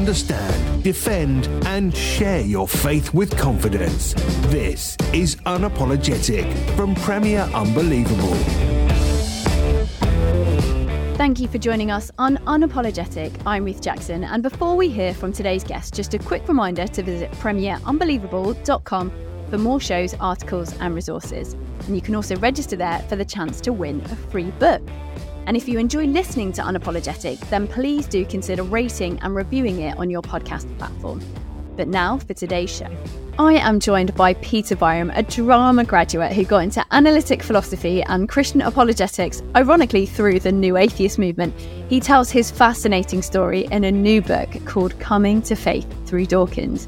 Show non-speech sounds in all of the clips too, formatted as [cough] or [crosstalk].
Understand, defend, and share your faith with confidence. This is Unapologetic from Premier Unbelievable. Thank you for joining us on Unapologetic. I'm Ruth Jackson, and before we hear from today's guest, just a quick reminder to visit premierunbelievable.com for more shows, articles, and resources. And you can also register there for the chance to win a free book. And if you enjoy listening to Unapologetic, then please do consider rating and reviewing it on your podcast platform. But now for today's show. I am joined by Peter Byrom, a drama graduate who got into analytic philosophy and Christian apologetics, ironically, through the New Atheist movement. He tells his fascinating story in a new book called Coming to Faith Through Dawkins.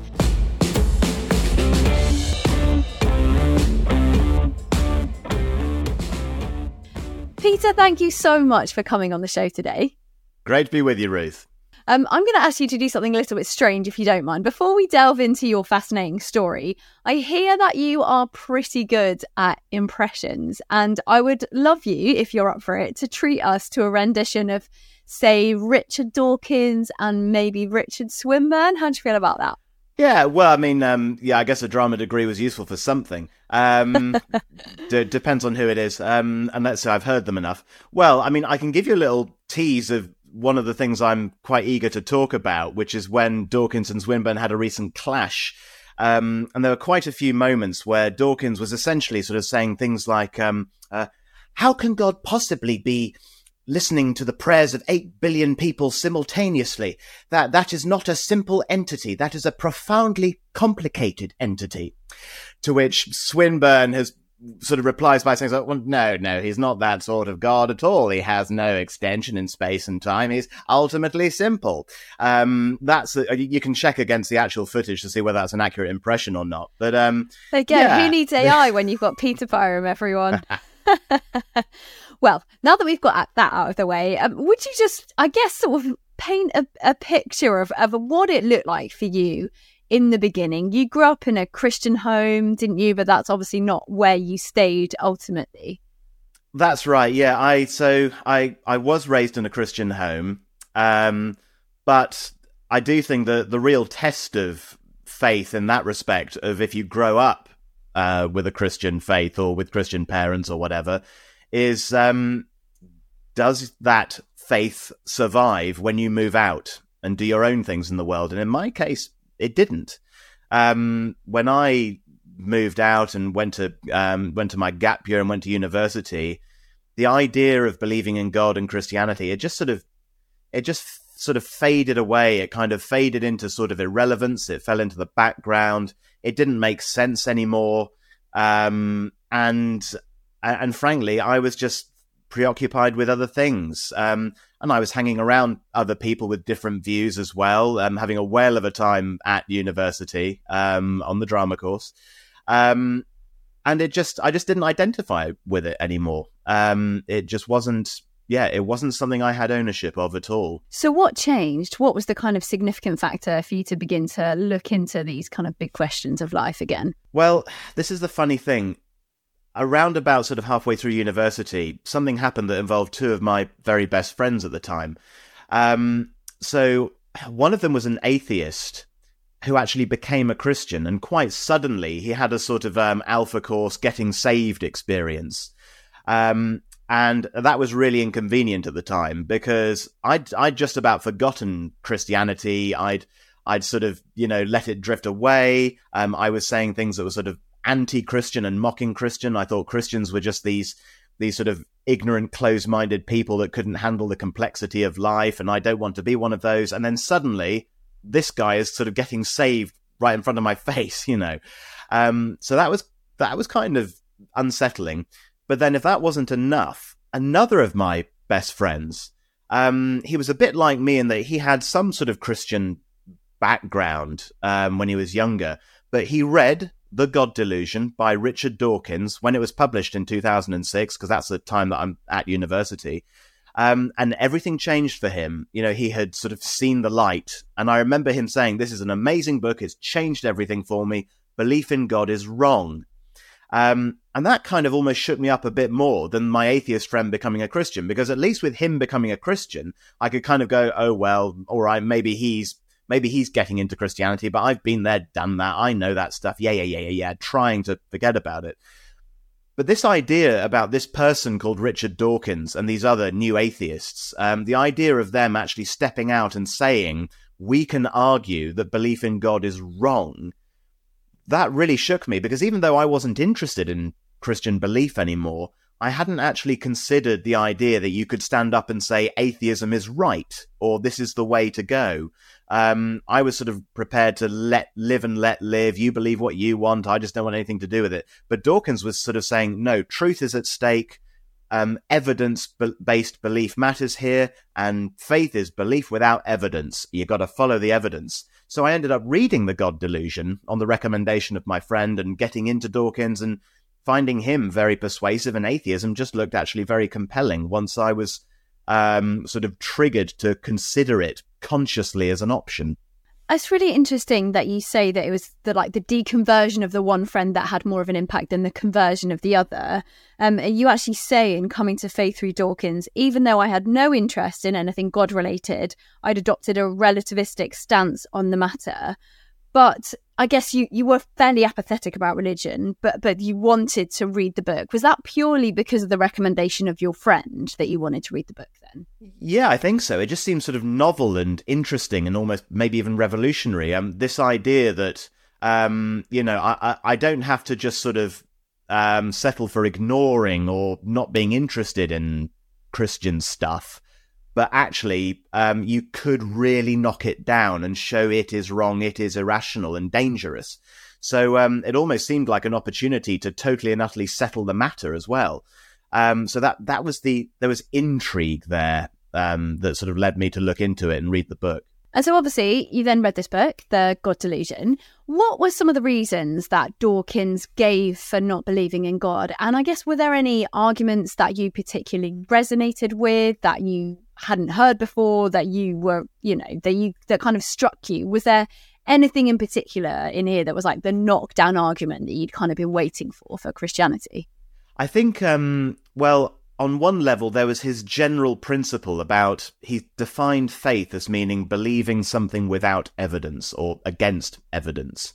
Peter, thank you so much for coming on the show today. Great to be with you, Ruth. Um, I'm going to ask you to do something a little bit strange, if you don't mind. Before we delve into your fascinating story, I hear that you are pretty good at impressions, and I would love you, if you're up for it, to treat us to a rendition of, say, Richard Dawkins and maybe Richard Swinburne. How do you feel about that? Yeah, well, I mean, um, yeah, I guess a drama degree was useful for something. Um, d- depends on who it is. Um, and let's say I've heard them enough. Well, I mean, I can give you a little tease of one of the things I'm quite eager to talk about, which is when Dawkins and Swinburne had a recent clash. Um, and there were quite a few moments where Dawkins was essentially sort of saying things like, um, uh, how can God possibly be listening to the prayers of 8 billion people simultaneously. That, that is not a simple entity. That is a profoundly complicated entity. To which Swinburne has sort of replies by saying, well, no, no, he's not that sort of God at all. He has no extension in space and time. He's ultimately simple. Um, that's, a, you can check against the actual footage to see whether that's an accurate impression or not. But, um, again, yeah. who needs AI when you've got Peter Byrom, everyone? [laughs] [laughs] well, now that we've got that out of the way, um, would you just, I guess, sort of paint a, a picture of, of what it looked like for you in the beginning? You grew up in a Christian home, didn't you? But that's obviously not where you stayed ultimately. That's right. Yeah, I so I I was raised in a Christian home, um, but I do think that the real test of faith in that respect of if you grow up uh, with a Christian faith or with Christian parents or whatever is um, does that faith survive when you move out and do your own things in the world? And in my case, it didn't. Um, when I moved out and went to um, went to my gap year and went to university, the idea of believing in God and Christianity it just sort of it just sort of faded away. It kind of faded into sort of irrelevance. It fell into the background. It didn't make sense anymore. Um, and and frankly, I was just preoccupied with other things. Um, and I was hanging around other people with different views as well, um, having a whale of a time at university um, on the drama course. Um, and it just, I just didn't identify with it anymore. Um, it just wasn't, yeah, it wasn't something I had ownership of at all. So, what changed? What was the kind of significant factor for you to begin to look into these kind of big questions of life again? Well, this is the funny thing around about sort of halfway through university, something happened that involved two of my very best friends at the time. Um, so one of them was an atheist who actually became a Christian, and quite suddenly he had a sort of um, alpha course getting saved experience. Um, and that was really inconvenient at the time because I'd I'd just about forgotten Christianity. I'd I'd sort of you know let it drift away. Um, I was saying things that were sort of anti-Christian and mocking Christian. I thought Christians were just these these sort of ignorant, closed-minded people that couldn't handle the complexity of life, and I don't want to be one of those. And then suddenly, this guy is sort of getting saved right in front of my [laughs] face, you know. Um, so that was that was kind of unsettling. But then, if that wasn't enough, another of my best friends, um, he was a bit like me in that he had some sort of Christian background um, when he was younger, but he read The God Delusion by Richard Dawkins when it was published in 2006, because that's the time that I'm at university. Um, and everything changed for him. You know, he had sort of seen the light. And I remember him saying, This is an amazing book. It's changed everything for me. Belief in God is wrong. Um, and that kind of almost shook me up a bit more than my atheist friend becoming a Christian, because at least with him becoming a Christian, I could kind of go, oh, well, all right, maybe he's, maybe he's getting into Christianity, but I've been there, done that. I know that stuff. Yeah, yeah, yeah, yeah, yeah, trying to forget about it. But this idea about this person called Richard Dawkins and these other new atheists, um, the idea of them actually stepping out and saying, we can argue that belief in God is wrong that really shook me because even though I wasn't interested in Christian belief anymore, I hadn't actually considered the idea that you could stand up and say atheism is right or this is the way to go. Um, I was sort of prepared to let live and let live. You believe what you want. I just don't want anything to do with it. But Dawkins was sort of saying, no, truth is at stake. Um, evidence based belief matters here, and faith is belief without evidence. You've got to follow the evidence. So I ended up reading The God Delusion on the recommendation of my friend and getting into Dawkins and finding him very persuasive and atheism just looked actually very compelling once I was um, sort of triggered to consider it consciously as an option. It's really interesting that you say that it was the like the deconversion of the one friend that had more of an impact than the conversion of the other. Um, you actually say in coming to faith through Dawkins, even though I had no interest in anything God related, I'd adopted a relativistic stance on the matter. But I guess you, you were fairly apathetic about religion, but but you wanted to read the book. Was that purely because of the recommendation of your friend that you wanted to read the book then? Yeah, I think so. It just seems sort of novel and interesting and almost maybe even revolutionary. Um, this idea that um, you know, I, I don't have to just sort of um, settle for ignoring or not being interested in Christian stuff but actually um, you could really knock it down and show it is wrong, it is irrational and dangerous. So um, it almost seemed like an opportunity to totally and utterly settle the matter as well. Um, so that that was the there was intrigue there um, that sort of led me to look into it and read the book. And so, obviously, you then read this book, The God Delusion. What were some of the reasons that Dawkins gave for not believing in God? And I guess, were there any arguments that you particularly resonated with that you hadn't heard before that you were, you know, that you that kind of struck you? Was there anything in particular in here that was like the knockdown argument that you'd kind of been waiting for for Christianity? I think, um, well, on one level, there was his general principle about he defined faith as meaning believing something without evidence or against evidence.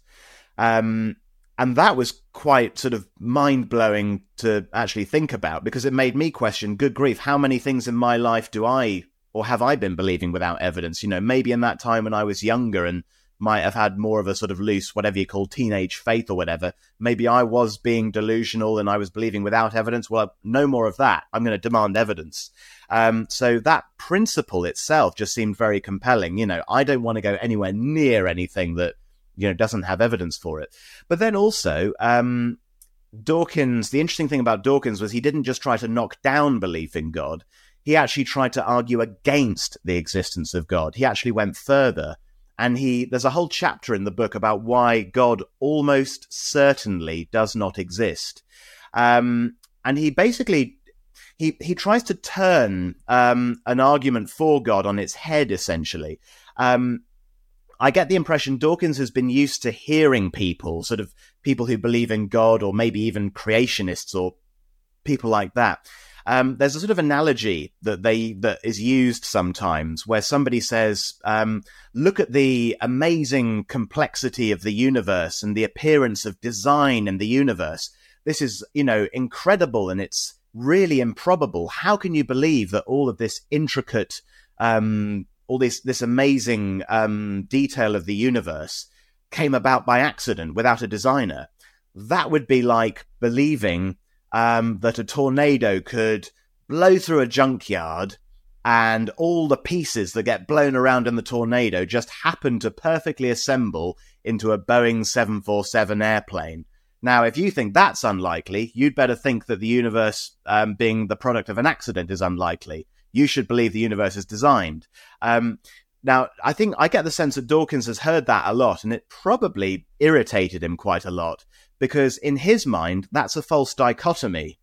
Um, and that was quite sort of mind blowing to actually think about because it made me question good grief, how many things in my life do I or have I been believing without evidence? You know, maybe in that time when I was younger and might have had more of a sort of loose, whatever you call teenage faith or whatever. Maybe I was being delusional and I was believing without evidence. Well, no more of that. I'm going to demand evidence. Um, so that principle itself just seemed very compelling. You know, I don't want to go anywhere near anything that you know doesn't have evidence for it. But then also, um, Dawkins. The interesting thing about Dawkins was he didn't just try to knock down belief in God. He actually tried to argue against the existence of God. He actually went further, and he there's a whole chapter in the book about why God almost certainly does not exist. Um, and he basically he he tries to turn um, an argument for God on its head, essentially. Um, I get the impression Dawkins has been used to hearing people, sort of people who believe in God or maybe even creationists or people like that. Um, there's a sort of analogy that they that is used sometimes where somebody says, um, "Look at the amazing complexity of the universe and the appearance of design in the universe. This is, you know, incredible and it's really improbable. How can you believe that all of this intricate um, all this this amazing um, detail of the universe came about by accident without a designer. that would be like believing um, that a tornado could blow through a junkyard and all the pieces that get blown around in the tornado just happen to perfectly assemble into a Boeing 747 airplane. Now, if you think that's unlikely, you'd better think that the universe um, being the product of an accident is unlikely. You should believe the universe is designed. Um, now, I think I get the sense that Dawkins has heard that a lot, and it probably irritated him quite a lot because, in his mind, that's a false dichotomy.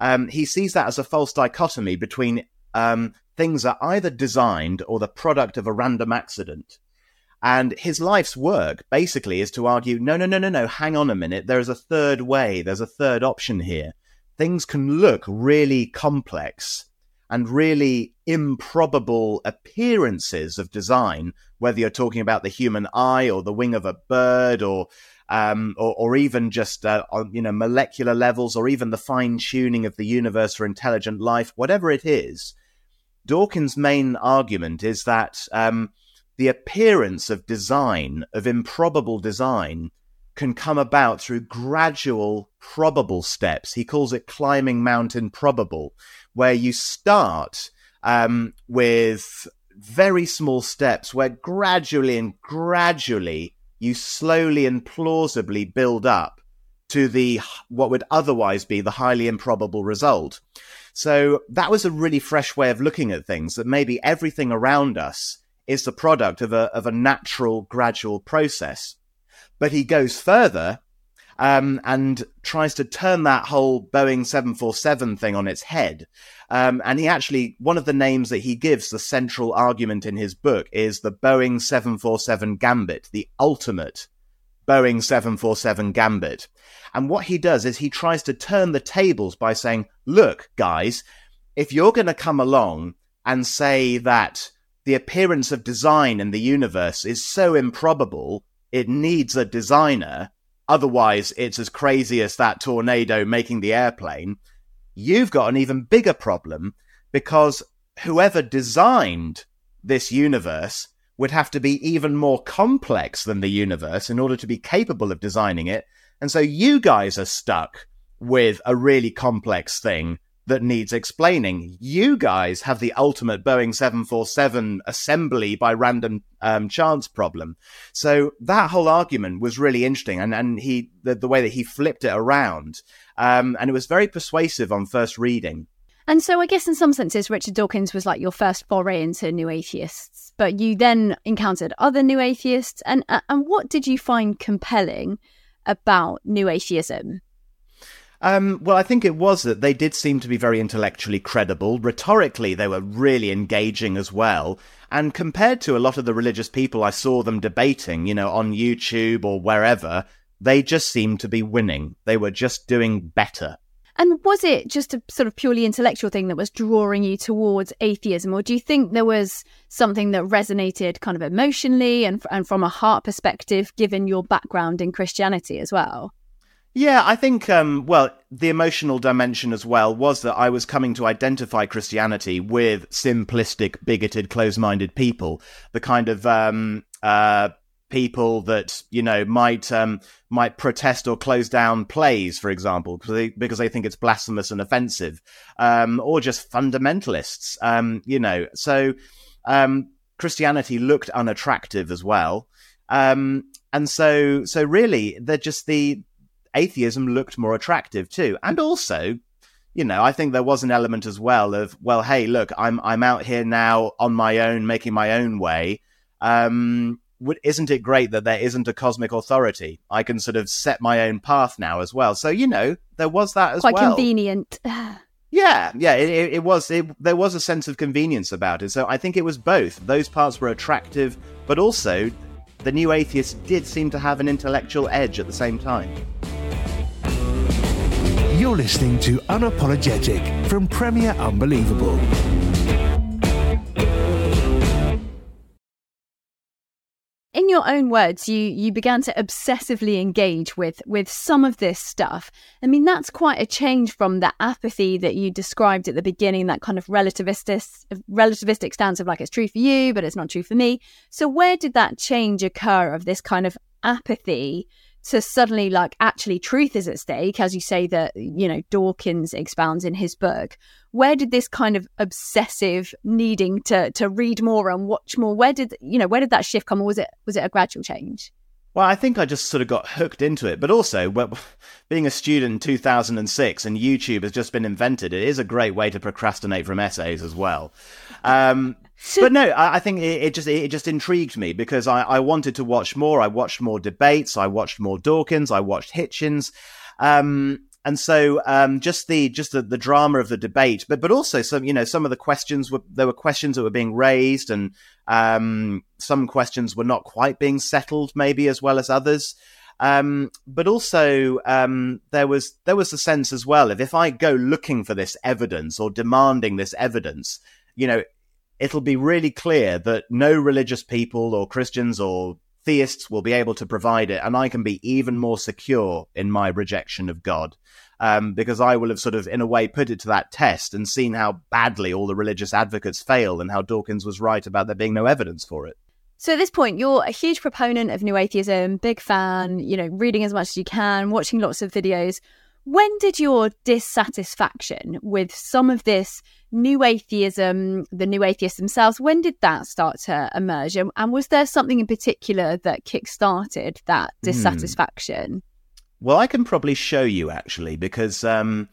Um, he sees that as a false dichotomy between um, things are either designed or the product of a random accident. And his life's work basically is to argue no, no, no, no, no, hang on a minute. There is a third way. There's a third option here. Things can look really complex and really improbable appearances of design, whether you're talking about the human eye or the wing of a bird or um, or, or, even just uh, on you know molecular levels, or even the fine tuning of the universe for intelligent life, whatever it is. Dawkins' main argument is that um, the appearance of design, of improbable design, can come about through gradual, probable steps. He calls it climbing mountain Improbable, where you start um, with very small steps, where gradually and gradually you slowly and plausibly build up to the what would otherwise be the highly improbable result. So that was a really fresh way of looking at things that maybe everything around us is the product of a of a natural gradual process. But he goes further um, and tries to turn that whole Boeing 747 thing on its head. Um, and he actually, one of the names that he gives, the central argument in his book, is the Boeing 747 Gambit, the ultimate Boeing 747 Gambit. And what he does is he tries to turn the tables by saying, look, guys, if you're going to come along and say that the appearance of design in the universe is so improbable, it needs a designer, Otherwise, it's as crazy as that tornado making the airplane. You've got an even bigger problem because whoever designed this universe would have to be even more complex than the universe in order to be capable of designing it. And so you guys are stuck with a really complex thing that needs explaining. You guys have the ultimate Boeing 747 assembly by random um, chance problem. So that whole argument was really interesting. And, and he, the, the way that he flipped it around, um, and it was very persuasive on first reading. And so I guess in some senses, Richard Dawkins was like your first foray into new atheists, but you then encountered other new atheists. And, uh, and what did you find compelling about new atheism? Um, well, I think it was that they did seem to be very intellectually credible. Rhetorically, they were really engaging as well. And compared to a lot of the religious people I saw them debating, you know, on YouTube or wherever, they just seemed to be winning. They were just doing better. And was it just a sort of purely intellectual thing that was drawing you towards atheism, or do you think there was something that resonated kind of emotionally and and from a heart perspective, given your background in Christianity as well? Yeah, I think, um, well, the emotional dimension as well was that I was coming to identify Christianity with simplistic, bigoted, close minded people. The kind of, um, uh, people that you know might um, might protest or close down plays, for example, because they, because they think it's blasphemous and offensive, um, or just fundamentalists. Um, you know, so um, Christianity looked unattractive as well, and so so really they're just the atheism looked more attractive too. And also, you know, I think there was an element as well of, well, hey, look, I'm I'm out here now on my own, making my own way. Um, isn't it great that there isn't a cosmic authority? I can sort of set my own path now as well. So you know, there was that as Quite well. Quite convenient. [sighs] yeah, yeah, it, it, it was. It, there was a sense of convenience about it. So I think it was both. Those parts were attractive, but also the new atheist did seem to have an intellectual edge at the same time. You're listening to Unapologetic from Premier Unbelievable. In your own words you you began to obsessively engage with with some of this stuff. I mean that's quite a change from the apathy that you described at the beginning that kind of relativistic relativistic stance of like it's true for you but it's not true for me. So where did that change occur of this kind of apathy to suddenly like actually truth is at stake, as you say that you know Dawkins expounds in his book. Where did this kind of obsessive needing to to read more and watch more? Where did you know where did that shift come, or was it was it a gradual change? Well, I think I just sort of got hooked into it. But also, well, being a student in 2006 and YouTube has just been invented, it is a great way to procrastinate from essays as well. Um, but no, I, I think it, it, just it just intrigued me because I, I, wanted to watch more. I watched more debates. I watched more Dawkins. I watched Hitchens. Um, and so um, just the just the, the drama of the debate, but but also some you know some of the questions were there were questions that were being raised, and um, some questions were not quite being settled, maybe as well as others. Um, but also um, there was there was a sense as well of if I go looking for this evidence or demanding this evidence, you know, it'll be really clear that no religious people or Christians or theists will be able to provide it, and I can be even more secure in my rejection of God. Um, because I will have sort of, in a way, put it to that test and seen how badly all the religious advocates fail and how Dawkins was right about there being no evidence for it. So at this point, you're a huge proponent of new atheism, big fan, you know, reading as much as you can, watching lots of videos. When did your dissatisfaction with some of this new atheism, the new atheists themselves, when did that start to emerge? And, and was there something in particular that kick-started that hmm. dissatisfaction? Hmm. Well, I can probably show you actually, because um,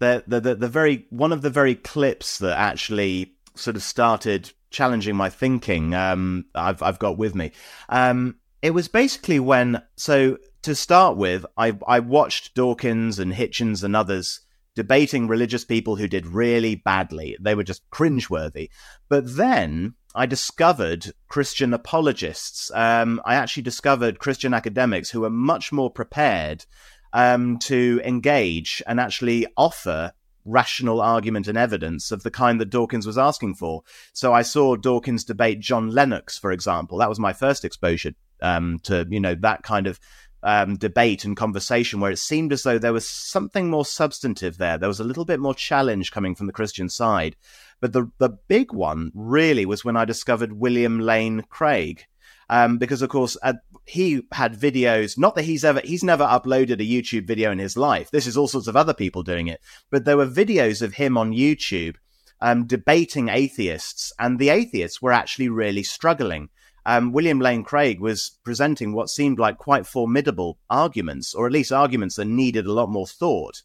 the, the, the the very one of the very clips that actually sort of started challenging my thinking. Um, I've I've got with me. Um, it was basically when so to start with, I I watched Dawkins and Hitchens and others debating religious people who did really badly. They were just cringeworthy. But then I discovered Christian apologists. Um, I actually discovered Christian academics who were much more prepared um, to engage and actually offer rational argument and evidence of the kind that Dawkins was asking for. So I saw Dawkins debate John Lennox, for example. That was my first exposure um, to you know that kind of um, debate and conversation where it seemed as though there was something more substantive there. There was a little bit more challenge coming from the Christian side. But the, the big one really was when I discovered William Lane Craig. Um, because of course uh, he had videos. Not that he's ever he's never uploaded a YouTube video in his life. This is all sorts of other people doing it, but there were videos of him on YouTube um, debating atheists, and the atheists were actually really struggling um, William Lane Craig was presenting what seemed like quite formidable arguments, or at least arguments that needed a lot more thought.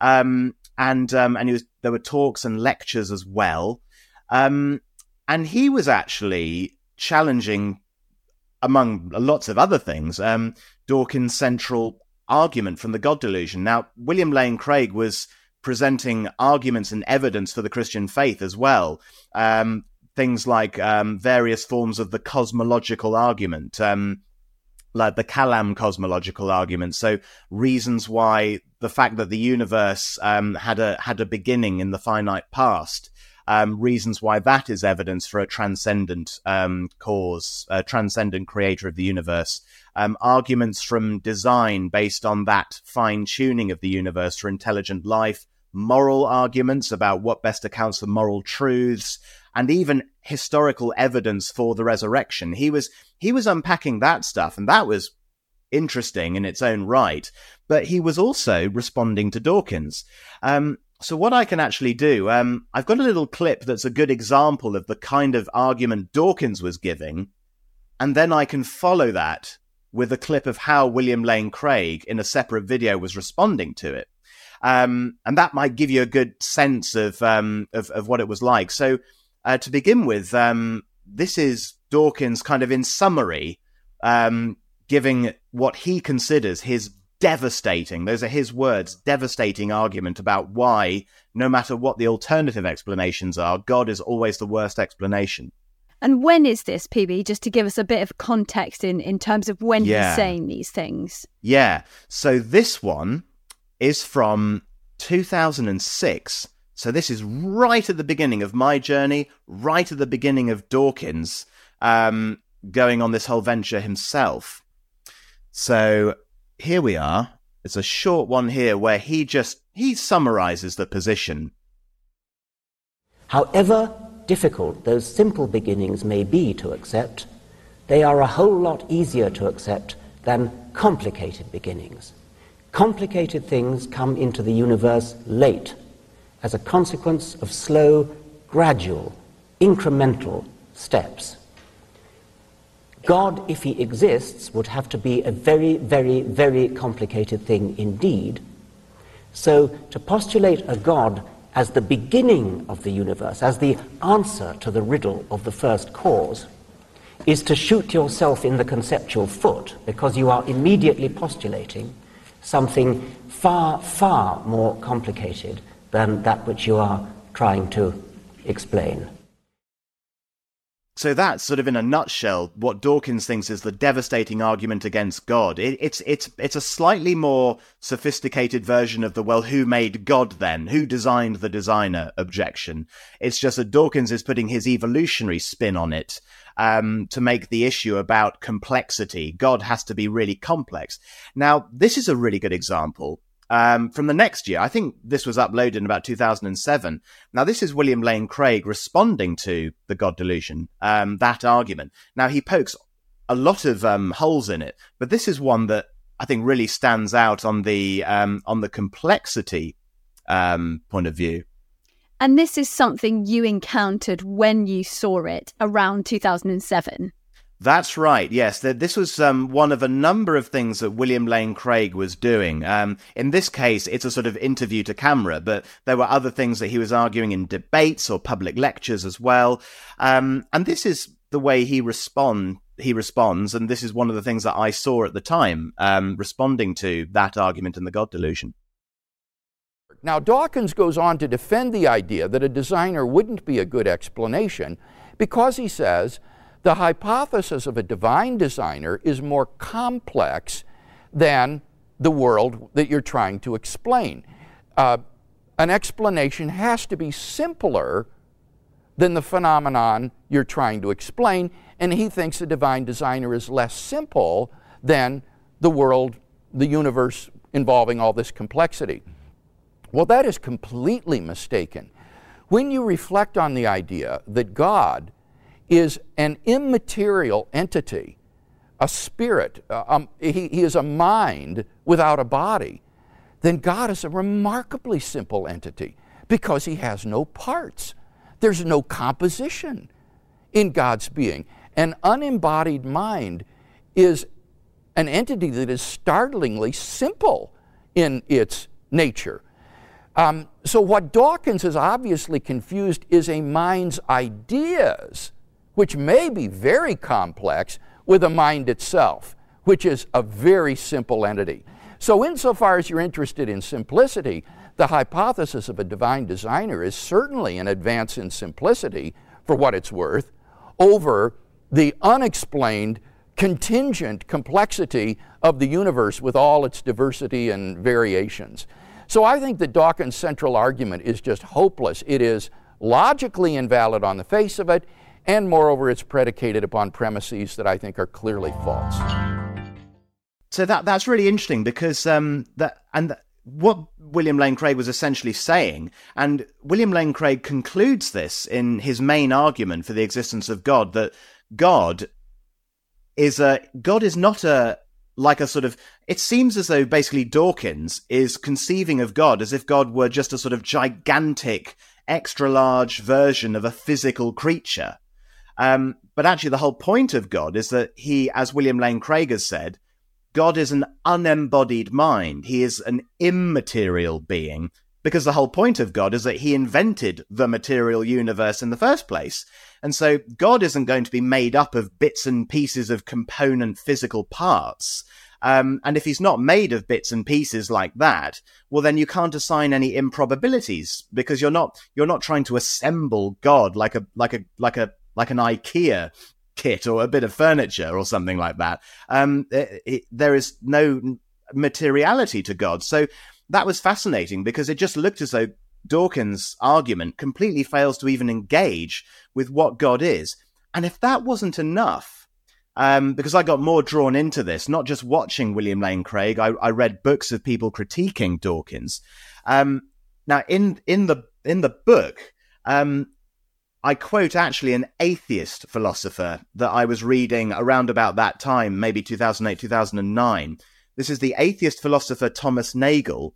Um, and um, and was, there were talks and lectures as well. Um, and he was actually challenging, among lots of other things, um, Dawkins' central argument from the God delusion. Now, William Lane Craig was presenting arguments and evidence for the Christian faith as well. Um, things like um, various forms of the cosmological argument, um, like the Kalam cosmological argument. So reasons why the fact that the universe um, had a had a beginning in the finite past. Um, reasons why that is evidence for a transcendent um, cause, a transcendent creator of the universe. Um, arguments from design based on that fine tuning of the universe for intelligent life, moral arguments about what best accounts for moral truths, and even historical evidence for the resurrection. He was he was unpacking that stuff, and that was interesting in its own right. But he was also responding to Dawkins. Um, so what I can actually do, um, I've got a little clip that's a good example of the kind of argument Dawkins was giving, and then I can follow that with a clip of how William Lane Craig in a separate video was responding to it. Um, and that might give you a good sense of, um, of, of what it was like. So uh, to begin with, um, this is Dawkins kind of in summary, um, giving what he considers his devastating, those are his words, devastating argument about why, no matter what the alternative explanations are, God is always the worst explanation. And when is this, PB, just to give us a bit of context in, in terms of when yeah. he's saying these things? Yeah. So this one is from 2006. So this is right at the beginning of my journey, right at the beginning of Dawkins um, going on this whole venture himself. So here we are. It's a short one here where he just he summarizes the position. However difficult those simple beginnings may be to accept, they are a whole lot easier to accept than complicated beginnings. Complicated things come into the universe late as a consequence of slow, gradual, incremental steps. God, if he exists, would have to be a very, very, very complicated thing indeed. So to postulate a God as the beginning of the universe, as the answer to the riddle of the first cause, is to shoot yourself in the conceptual foot because you are immediately postulating something far, far more complicated than that which you are trying to explain. So that's sort of in a nutshell what Dawkins thinks is the devastating argument against God. It, it's it's it's a slightly more sophisticated version of the well, who made God then? Who designed the designer objection? It's just that Dawkins is putting his evolutionary spin on it um, to make the issue about complexity. God has to be really complex. Now, this is a really good example um, from the next year. I think this was uploaded in about 2007. Now, this is William Lane Craig responding to the God delusion, um, that argument. Now, he pokes a lot of um, holes in it, but this is one that I think really stands out on the um, on the complexity um, point of view. And this is something you encountered when you saw it around 2007. That's right. Yes, this was um, one of a number of things that William Lane Craig was doing. Um, in this case, it's a sort of interview to camera, but there were other things that he was arguing in debates or public lectures as well. Um, and this is the way he respond he responds, and this is one of the things that I saw at the time, um, responding to that argument in the God delusion. Now, Dawkins goes on to defend the idea that a designer wouldn't be a good explanation because he says the hypothesis of a divine designer is more complex than the world that you're trying to explain. Uh, an explanation has to be simpler than the phenomenon you're trying to explain, and he thinks a divine designer is less simple than the world, the universe involving all this complexity. Well, that is completely mistaken. When you reflect on the idea that God is an immaterial entity, a spirit, uh, um, he, he is a mind without a body, then God is a remarkably simple entity because he has no parts. There's no composition in God's being. An unembodied mind is an entity that is startlingly simple in its nature. Um, so, what Dawkins has obviously confused is a mind's ideas which may be very complex, with a mind itself, which is a very simple entity. So, insofar as you're interested in simplicity, the hypothesis of a divine designer is certainly an advance in simplicity, for what it's worth, over the unexplained, contingent complexity of the universe with all its diversity and variations. So I think that Dawkins' central argument is just hopeless. It is logically invalid on the face of it and moreover, it's predicated upon premises that I think are clearly false. So that that's really interesting because um, that and what William Lane Craig was essentially saying, and William Lane Craig concludes this in his main argument for the existence of God that God is a God is not a like a sort of it seems as though basically Dawkins is conceiving of God as if God were just a sort of gigantic extra large version of a physical creature um, but actually, the whole point of God is that he, as William Lane Craig has said, God is an unembodied mind. He is an immaterial being because the whole point of God is that he invented the material universe in the first place. And so God isn't going to be made up of bits and pieces of component physical parts. Um, and if he's not made of bits and pieces like that, well, then you can't assign any improbabilities because you're not you're not trying to assemble God like a like a like a like an IKEA kit or a bit of furniture or something like that. Um, it, it, there is no materiality to God. So that was fascinating because it just looked as though Dawkins' argument completely fails to even engage with what God is. And if that wasn't enough, um, because I got more drawn into this, not just watching William Lane Craig, I, I read books of people critiquing Dawkins. Um, now, in in the in the book, um, I quote actually an atheist philosopher that I was reading around about that time, maybe 2008, 2009. This is the atheist philosopher Thomas Nagel,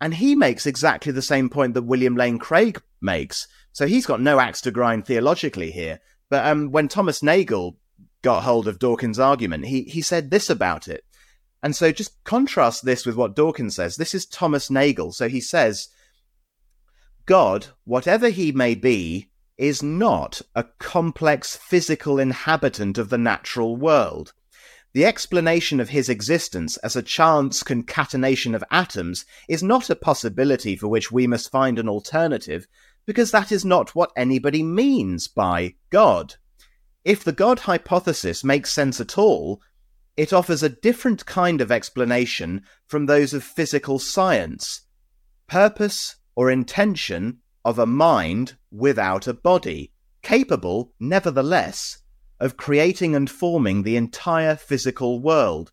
and he makes exactly the same point that William Lane Craig makes. So he's got no axe to grind theologically here. But um, when Thomas Nagel got hold of Dawkins' argument, he, he said this about it. And so just contrast this with what Dawkins says. This is Thomas Nagel. So he says, God, whatever he may be, is not a complex physical inhabitant of the natural world. The explanation of his existence as a chance concatenation of atoms is not a possibility for which we must find an alternative, because that is not what anybody means by God. If the God hypothesis makes sense at all, it offers a different kind of explanation from those of physical science. Purpose or intention of a mind without a body, capable, nevertheless, of creating and forming the entire physical world.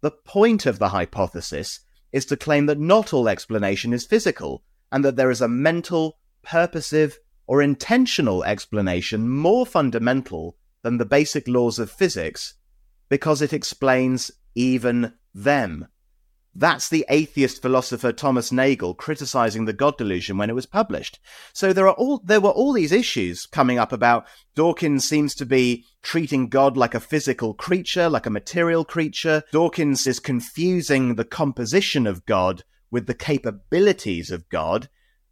The point of the hypothesis is to claim that not all explanation is physical, and that there is a mental, purposive, or intentional explanation more fundamental than the basic laws of physics because it explains even them. That's the atheist philosopher Thomas Nagel criticizing the God delusion when it was published. So there are all there were all these issues coming up about Dawkins seems to be treating God like a physical creature, like a material creature. Dawkins is confusing the composition of God with the capabilities of God.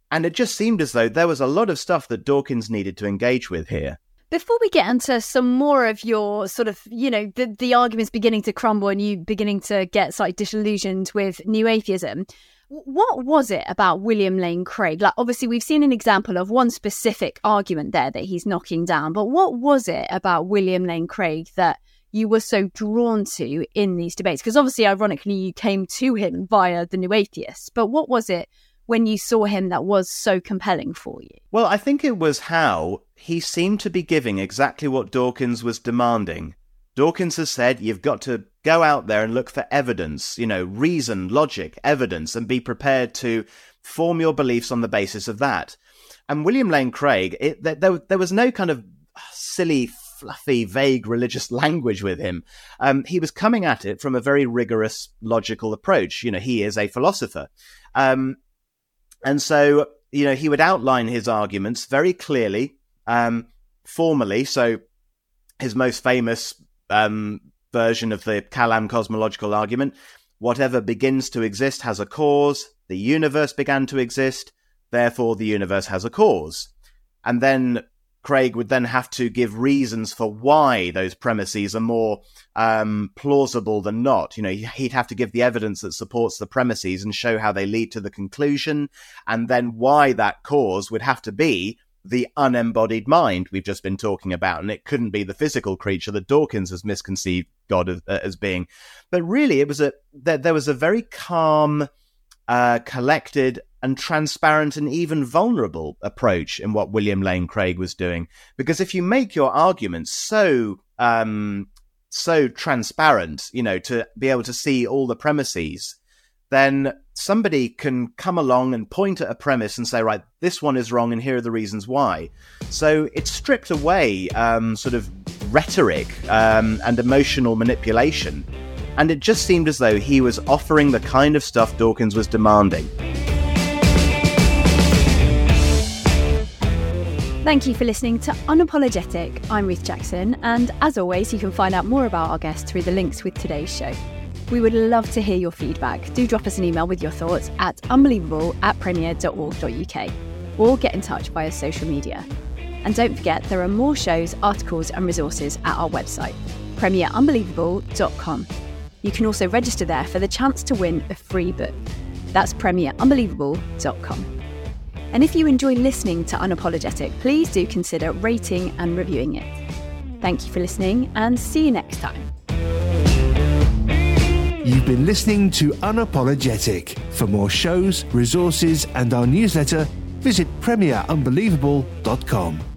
And it just seemed as though there was a lot of stuff that Dawkins needed to engage with here. Before we get into some more of your sort of, you know, the, the arguments beginning to crumble and you beginning to get slightly disillusioned with new atheism, what was it about William Lane Craig? Like, obviously, we've seen an example of one specific argument there that he's knocking down, but what was it about William Lane Craig that you were so drawn to in these debates? Because obviously, ironically, you came to him via the New Atheists, but what was it when you saw him that was so compelling for you? Well, I think it was how he seemed to be giving exactly what Dawkins was demanding. Dawkins has said you've got to go out there and look for evidence, you know, reason, logic, evidence, and be prepared to form your beliefs on the basis of that. And William Lane Craig, it, there, there was no kind of silly, fluffy, vague religious [laughs] language with him. Um, he was coming at it from a very rigorous, logical approach. You know, he is a philosopher. Um, and so, you know, he would outline his arguments very clearly, um, formally. So his most famous um, version of the Kalam cosmological argument whatever begins to exist has a cause. The universe began to exist. Therefore, the universe has a cause. And then Craig would then have to give reasons for why those premises are more um, plausible than not. You know, he'd have to give the evidence that supports the premises and show how they lead to the conclusion, and then why that cause would have to be the unembodied mind we've just been talking about, and it couldn't be the physical creature that Dawkins has misconceived God as, uh, as being. But really, it was a there, there was a very calm, uh, collected, and transparent and even vulnerable approach in what William Lane Craig was doing. Because if you make your arguments so um, so transparent, you know, to be able to see all the premises, then somebody can come along and point at a premise and say, right, this one is wrong, and here are the reasons why. So it stripped away um, sort of rhetoric um, and emotional manipulation. And it just seemed as though he was offering the kind of stuff Dawkins was demanding. Thank you for listening to Unapologetic. I'm Ruth Jackson, and as always, you can find out more about our guests through the links with today's show. We would love to hear your feedback. Do drop us an email with your thoughts at unbelievable at premier.org.uk or get in touch via social media. And don't forget, there are more shows, articles, and resources at our website, premierunbelievable.com. You can also register there for the chance to win a free book. That's premierunbelievable.com. And if you enjoy listening to Unapologetic, please do consider rating and reviewing it. Thank you for listening and see you next time. You've been listening to Unapologetic. For more shows, resources, and our newsletter, visit premierunbelievable.com.